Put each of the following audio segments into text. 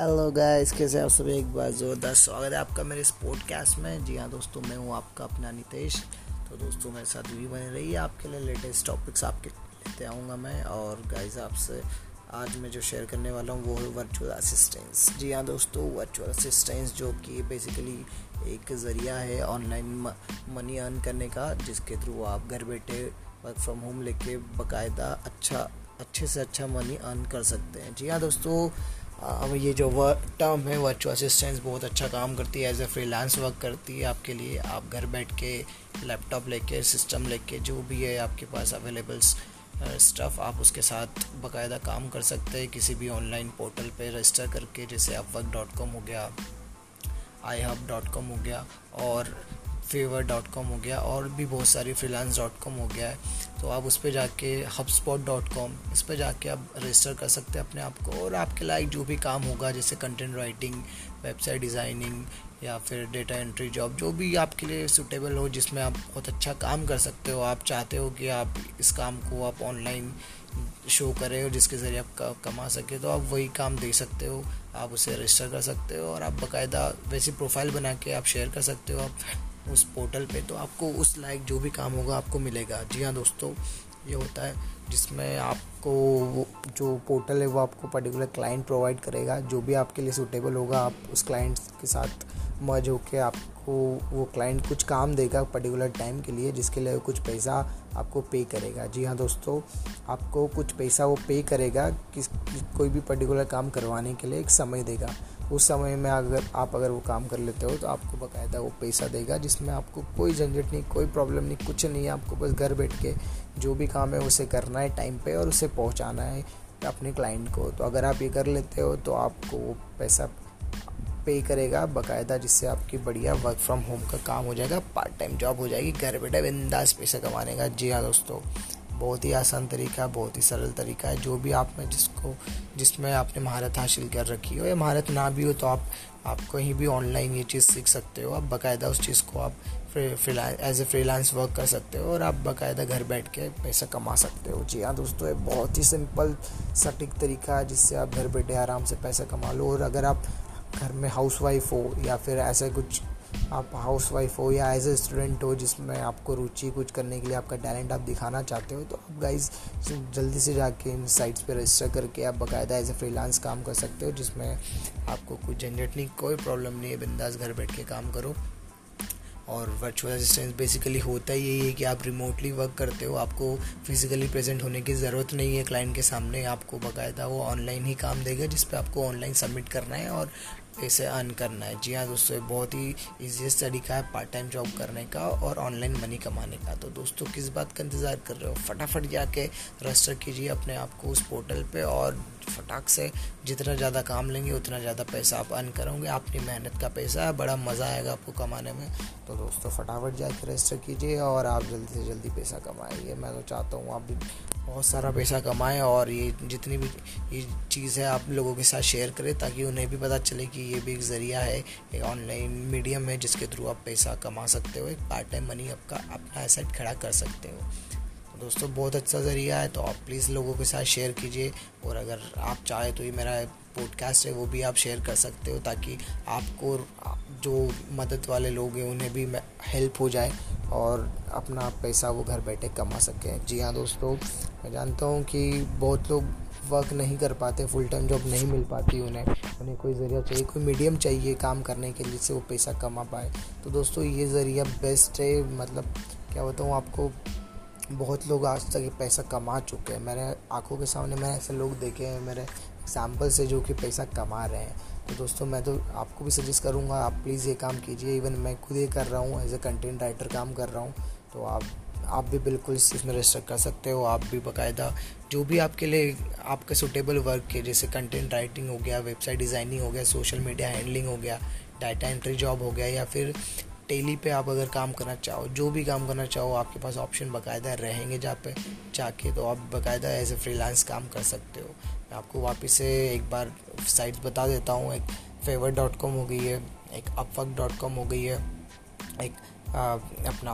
Hello guys कैसे आप सभी? एक बार ज़ोरदार स्वागत है आपका मेरे इस पॉडकास्ट में। जी हाँ दोस्तों, मैं हूँ आपका अपना नितेश। तो दोस्तों, मेरे साथ भी बने रही है आपके लिए लेटेस्ट टॉपिक्स आपके लेते आऊँगा मैं। और गाइस आपसे आज मैं जो शेयर करने वाला हूँ, वो है वर्चुअल असिस्टेंस जी हाँ दोस्तों वर्चुअल असिस्टेंस जो कि बेसिकली एक ज़रिया है ऑनलाइन मनी अर्न करने का, जिसके थ्रू आप घर बैठे वर्क फ्रॉम होम लेके बाकायदा अच्छा अच्छे से अच्छा मनी अर्न कर सकते हैं। जी हाँ दोस्तों अब ये जो वर्क टर्म है वर्चुअल असिस्टेंस बहुत अच्छा काम करती है एज ए फ्रीलांस वर्क करती है आपके लिए। आप घर बैठ के लैपटॉप लेके सिस्टम लेके, जो भी है आपके पास अवेलेबल स्टफ़ आप उसके साथ बाकायदा काम कर सकते हैं। किसी भी ऑनलाइन पोर्टल पे रजिस्टर करके, जैसे अपवर्क डॉट कॉम हो गया आई हब डॉट कॉम हो गया, और फेवर डॉट कॉम हो गया और भी बहुत सारी फ्रीलांस डॉट कॉम हो गया है। तो आप उस पर जाके हब स्पॉट डॉट कॉम इस पर जाके आप रजिस्टर कर सकते हैं अपने आप को और आपके लाइक जो भी काम होगा, जैसे कंटेंट राइटिंग वेबसाइट डिज़ाइनिंग या फिर डेटा एंट्री जॉब जो भी आपके लिए सूटेबल हो, जिसमें आप बहुत अच्छा काम कर सकते हो, आप चाहते हो कि आप इस काम को आप ऑनलाइन शो करें और जिसके ज़रिए आप कमा सके तो आप वही काम दे सकते हो। आप उसे रजिस्टर कर सकते हो और आप बाकायदा वैसी प्रोफ़ाइल बना के आप शेयर कर सकते हो, आप उस पोर्टल पे तो आपको उस लायक जो भी काम होगा आपको मिलेगा। जी हाँ दोस्तों, ये होता है, जिसमें आपको जो पोर्टल है वो आपको पर्टिकुलर क्लाइंट प्रोवाइड करेगा। जो भी आपके लिए सूटेबल होगा, आप उस क्लाइंट के साथ मर्ज होके आपको वो क्लाइंट कुछ काम देगा पर्टिकुलर टाइम के लिए, जिसके लिए कुछ पैसा आपको पे करेगा। जी हाँ दोस्तों, आपको कुछ पैसा वो पे करेगा किस, कोई भी पर्टिकुलर काम करवाने के लिए एक समय देगा। उस समय में अगर आप अगर वो काम कर लेते हो तो आपको बाकायदा वो पैसा देगा, जिसमें आपको कोई झंझट नहीं, कोई प्रॉब्लम नहीं, कुछ नहीं है। आपको बस घर बैठ के जो भी काम है, उसे करना है टाइम पे और उसे पहुंचाना है अपने क्लाइंट को। तो अगर आप ये कर लेते हो तो आपको वो पैसा पे करेगा बाकायदा, जिससे आपकी बढ़िया वर्क फ्रॉम होम का काम हो जाएगा पार्ट टाइम जॉब हो जाएगी, घर बैठे बिंदास पैसा कमाने का। जी हाँ दोस्तों। बहुत ही आसान तरीका है बहुत ही सरल तरीका है। जो भी आप में जिसको, जिसमें आपने महारत हासिल कर रखी हो, या महारत ना भी हो तो आप आप कहीं भी ऑनलाइन ये चीज़ सीख सकते हो। आप बाकायदा उस चीज़ को आप एज ए फ्रीलांस वर्क कर सकते हो, और आप बाकायदा घर बैठ के पैसा कमा सकते हो। जी हाँ दोस्तों, ये बहुत ही सिंपल सटीक तरीका है जिससे आप घर बैठे आराम से पैसा कमा लो। और अगर आप घर में हाउस वाइफ हो, या फिर ऐसे कुछ आप हाउस वाइफ हो या एज ए स्टूडेंट हो, जिसमें आपको रुचि कुछ करने के लिए आपका टैलेंट आप दिखाना चाहते हो तो आप गाइज़ जल्दी से जाके इन साइट्स पर रजिस्टर करके आप बाकायदा एज ए फ्रीलांस काम कर सकते हो, जिसमें आपको कुछ झंझट नहीं, कोई प्रॉब्लम नहीं है, बिंदास घर बैठ के काम करो। और वर्चुअल असिस्टेंस बेसिकली होता ही यही है कि आप रिमोटली वर्क करते हो, आपको फिजिकली प्रेजेंट होने की ज़रूरत नहीं है क्लाइंट के सामने आपको बाकायदा वो ऑनलाइन ही काम देगा, जिस पर आपको ऑनलाइन सबमिट करना है, और पैसे अर्न करना है। जी हाँ दोस्तों, ये बहुत ही ईजीएस्ट तरीका है पार्ट टाइम जॉब करने का और ऑनलाइन मनी कमाने का। तो दोस्तों, किस बात का इंतज़ार कर रहे हो? फटाफट जाके रजिस्टर कीजिए अपने आप को उस पोर्टल पे और फटाक से जितना ज़्यादा काम लेंगे, उतना ज़्यादा पैसा आप अर्न करोगे। अपनी मेहनत का पैसा है, बड़ा मज़ा आएगा आपको कमाने में। तो दोस्तों, फटाफट जाके रजिस्टर कीजिए और आप जल्दी से जल्दी पैसा कमाइए। मैं तो चाहता हूँ आप भी बहुत सारा पैसा कमाएँ और ये जितनी भी ये चीज़ है आप लोगों के साथ शेयर करें ताकि उन्हें भी पता चले कि ये भी एक ज़रिया है एक ऑनलाइन मीडियम है जिसके थ्रू आप पैसा कमा सकते हो, एक पार्ट टाइम मनी आपका, अपना एसेट खड़ा कर सकते हो। तो दोस्तों, बहुत अच्छा ज़रिया है तो आप प्लीज़ लोगों के साथ शेयर कीजिए, और अगर आप चाहें तो ये मेरा पॉडकास्ट है, वो भी आप शेयर कर सकते हो, ताकि आपको जो मदद वाले लोग हैं, उन्हें भी हेल्प हो जाए, और अपना पैसा वो घर बैठे कमा सकें। जी हाँ दोस्तों, मैं जानता हूँ कि बहुत लोग वर्क नहीं कर पाते फुल टाइम जॉब नहीं मिल पाती उन्हें। उन्हें कोई ज़रिया चाहिए, कोई मीडियम चाहिए काम करने के लिए जिससे वो पैसा कमा पाए। तो दोस्तों, ये ज़रिया बेस्ट है मतलब क्या बताऊँ आपको, बहुत लोग आज तक ये पैसा कमा चुके हैं। मेरे आँखों के सामने मैंने ऐसे लोग देखे हैं, मेरे एग्ज़ाम्पल से जो कि पैसा कमा रहे हैं। तो दोस्तों, मैं तो आपको भी सजेस्ट करूँगा, आप प्लीज़ ये काम कीजिए। इवन मैं खुद ये कर रहा हूँ एज ए कंटेंट राइटर काम कर रहा हूँ। तो आप आप भी बिल्कुल इसमें रजिस्टर कर सकते हो आप भी बाकायदा जो भी आपके लिए आपके सुटेबल वर्क के जैसे कंटेंट राइटिंग हो गया वेबसाइट डिज़ाइनिंग हो गया सोशल मीडिया हैंडलिंग हो गया डाटा एंट्री जॉब हो गया या फिर टेली पे आप अगर काम करना चाहो जो भी काम करना चाहो आपके पास ऑप्शन बाकायदा रहेंगे जहाँ पे जाके तो आप बाकायदा एज ए फ्रीलांस काम कर सकते हो। मैं आपको वापस से एक बार साइट्स बता देता हूँ एक फेवर डॉट कॉम हो गई है एक अपवर्क डॉट कॉम हो गई है एक आ, अपना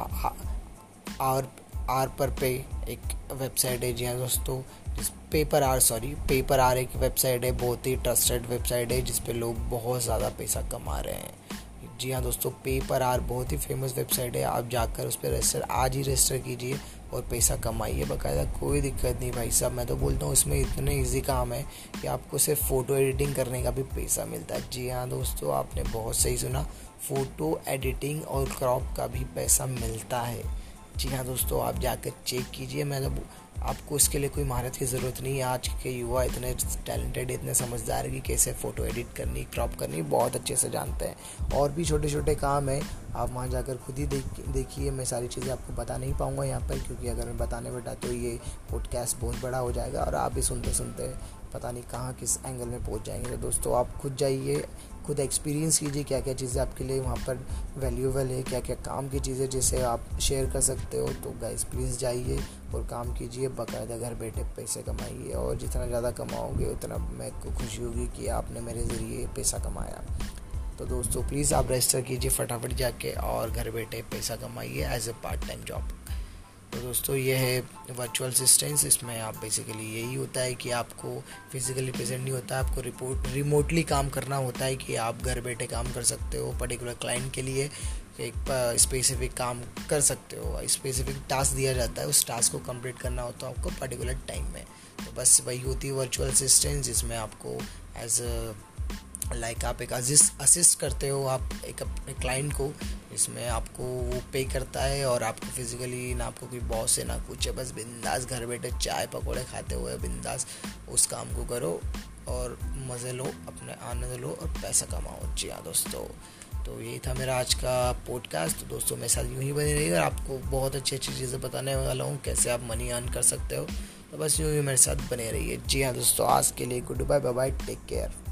आर आर पर पे एक वेबसाइट है जी हाँ दोस्तों, जिस paper R sorry paper R एक वेबसाइट है, बहुत ही ट्रस्टेड वेबसाइट है, जिस पे लोग बहुत ज़्यादा पैसा कमा रहे हैं। जी हाँ दोस्तों, पेपर आर बहुत ही फ़ेमस वेबसाइट है, आप जाकर उस पर रजिस्टर आज ही रजिस्टर कीजिए और पैसा कमाइए, बाकायदा कोई दिक्कत नहीं भाई साहब। मैं तो बोलता हूँ, इसमें इतने इजी काम है कि आपको सिर्फ़ फ़ोटो एडिटिंग करने का भी पैसा मिलता है। जी हाँ दोस्तों, आपने बहुत सही सुना फ़ोटो एडिटिंग और क्रॉप का भी पैसा मिलता है। जी हाँ दोस्तों, आप जाकर चेक कीजिए। मैं तो आपको इसके लिए कोई महारत की ज़रूरत नहीं है। आज के युवा इतने टैलेंटेड इतने समझदार है कि कैसे फ़ोटो एडिट करनी क्रॉप करनी, बहुत अच्छे से जानते हैं। और भी छोटे छोटे काम हैं। आप वहाँ जाकर खुद ही देख देखिए। मैं सारी चीज़ें आपको बता नहीं पाऊँगा यहाँ पर, क्योंकि अगर मैं बताने बैठा तो ये पॉडकास्ट बहुत बड़ा हो जाएगा और आप भी सुनते सुनते पता नहीं कहाँ किस एंगल में पहुँच जाएँगे। तो दोस्तों, आप खुद जाइए, खुद एक्सपीरियंस कीजिए क्या क्या चीज़ें आपके लिए वहाँ पर वैल्यूबल है क्या क्या काम की चीज़ें जिसे आप शेयर कर सकते हो। तो गाइस प्लीज़ जाइए और काम कीजिए, बाकायदा घर बैठे पैसे कमाइए और जितना ज़्यादा कमाओगे, उतना मेरे को खुशी होगी कि आपने मेरे ज़रिए पैसा कमाया। तो दोस्तों प्लीज़ आप रजिस्टर कीजिए फटाफट जाके और घर बैठे पैसा कमाइए as a part time job तो दोस्तों, ये है वर्चुअल असिस्टेंस इसमें आप बेसिकली यही होता है कि आपको फिजिकली प्रेजेंट नहीं होता, आपको रिपोर्ट रिमोटली काम करना होता है कि आप घर बैठे काम कर सकते हो पर्टिकुलर क्लाइंट के लिए। एक स्पेसिफिक काम कर सकते हो स्पेसिफिक टास्क दिया जाता है, उस टास्क को कंप्लीट करना होता है आपको पर्टिकुलर टाइम में। तो बस वही होती है वर्चुअल असिस्टेंस जिसमें आपको एज लाइक आप एक असिस्ट असिस्ट करते हो, आप एक अपने क्लाइंट को इसमें आपको वो पे करता है और आपको फिजिकली ना आपको कोई बॉस है ना कुछ है, बस बिंदास घर बैठे चाय पकौड़े खाते हुए बिंदास उस काम को करो और मज़े लो, अपने आनंद लो और पैसा कमाओ। जी हाँ दोस्तों तो यही था मेरा आज का पॉडकास्ट तो दोस्तों, मेरे साथ यूँ ही बनी और आपको बहुत अच्छी अच्छी चीज़ें बताने वाला हूँ, कैसे आप मनी अर्न कर सकते हो। तो बस यूँ ही मेरे साथ बने रहिए। जी हाँ दोस्तों, आज के लिए good bye bye take care